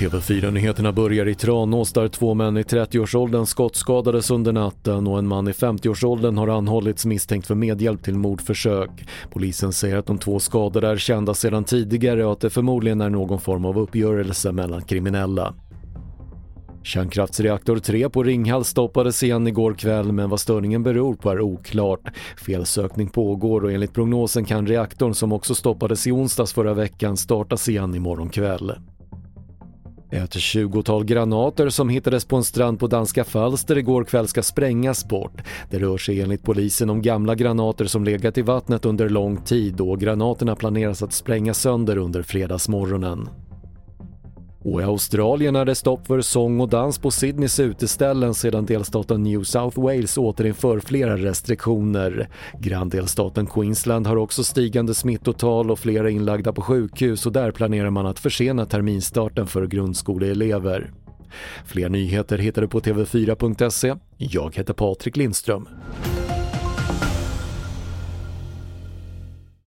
TV4-nyheterna börjar i Tranås där två män i 30-årsåldern skottskadades under natten och en man i 50-årsåldern har anhållits misstänkt för medhjälp till mordförsök. Polisen säger att de två skadade är kända sedan tidigare och att det förmodligen är någon form av uppgörelse mellan kriminella. Kärnkraftsreaktor 3 på Ringhals stoppades igen igår kväll men vad störningen beror på är oklart. Felsökning pågår och enligt prognosen kan reaktorn som också stoppades i onsdags förra veckan startas igen imorgon kväll. Ett tjugotal granater som hittades på en strand på danska Falster igår kväll ska sprängas bort. Det rör sig enligt polisen om gamla granater som legat i vattnet under lång tid och granaterna planeras att sprängas sönder under fredagsmorgonen. Och i Australien är det stopp för sång och dans på Sydneys uteställen sedan delstaten New South Wales återinför flera restriktioner. Granndelstaten Queensland har också stigande smittotal och flera inlagda på sjukhus och där planerar man att försena terminstarten för grundskoleelever. Fler nyheter hittar du på tv4.se. Jag heter Patrik Lindström.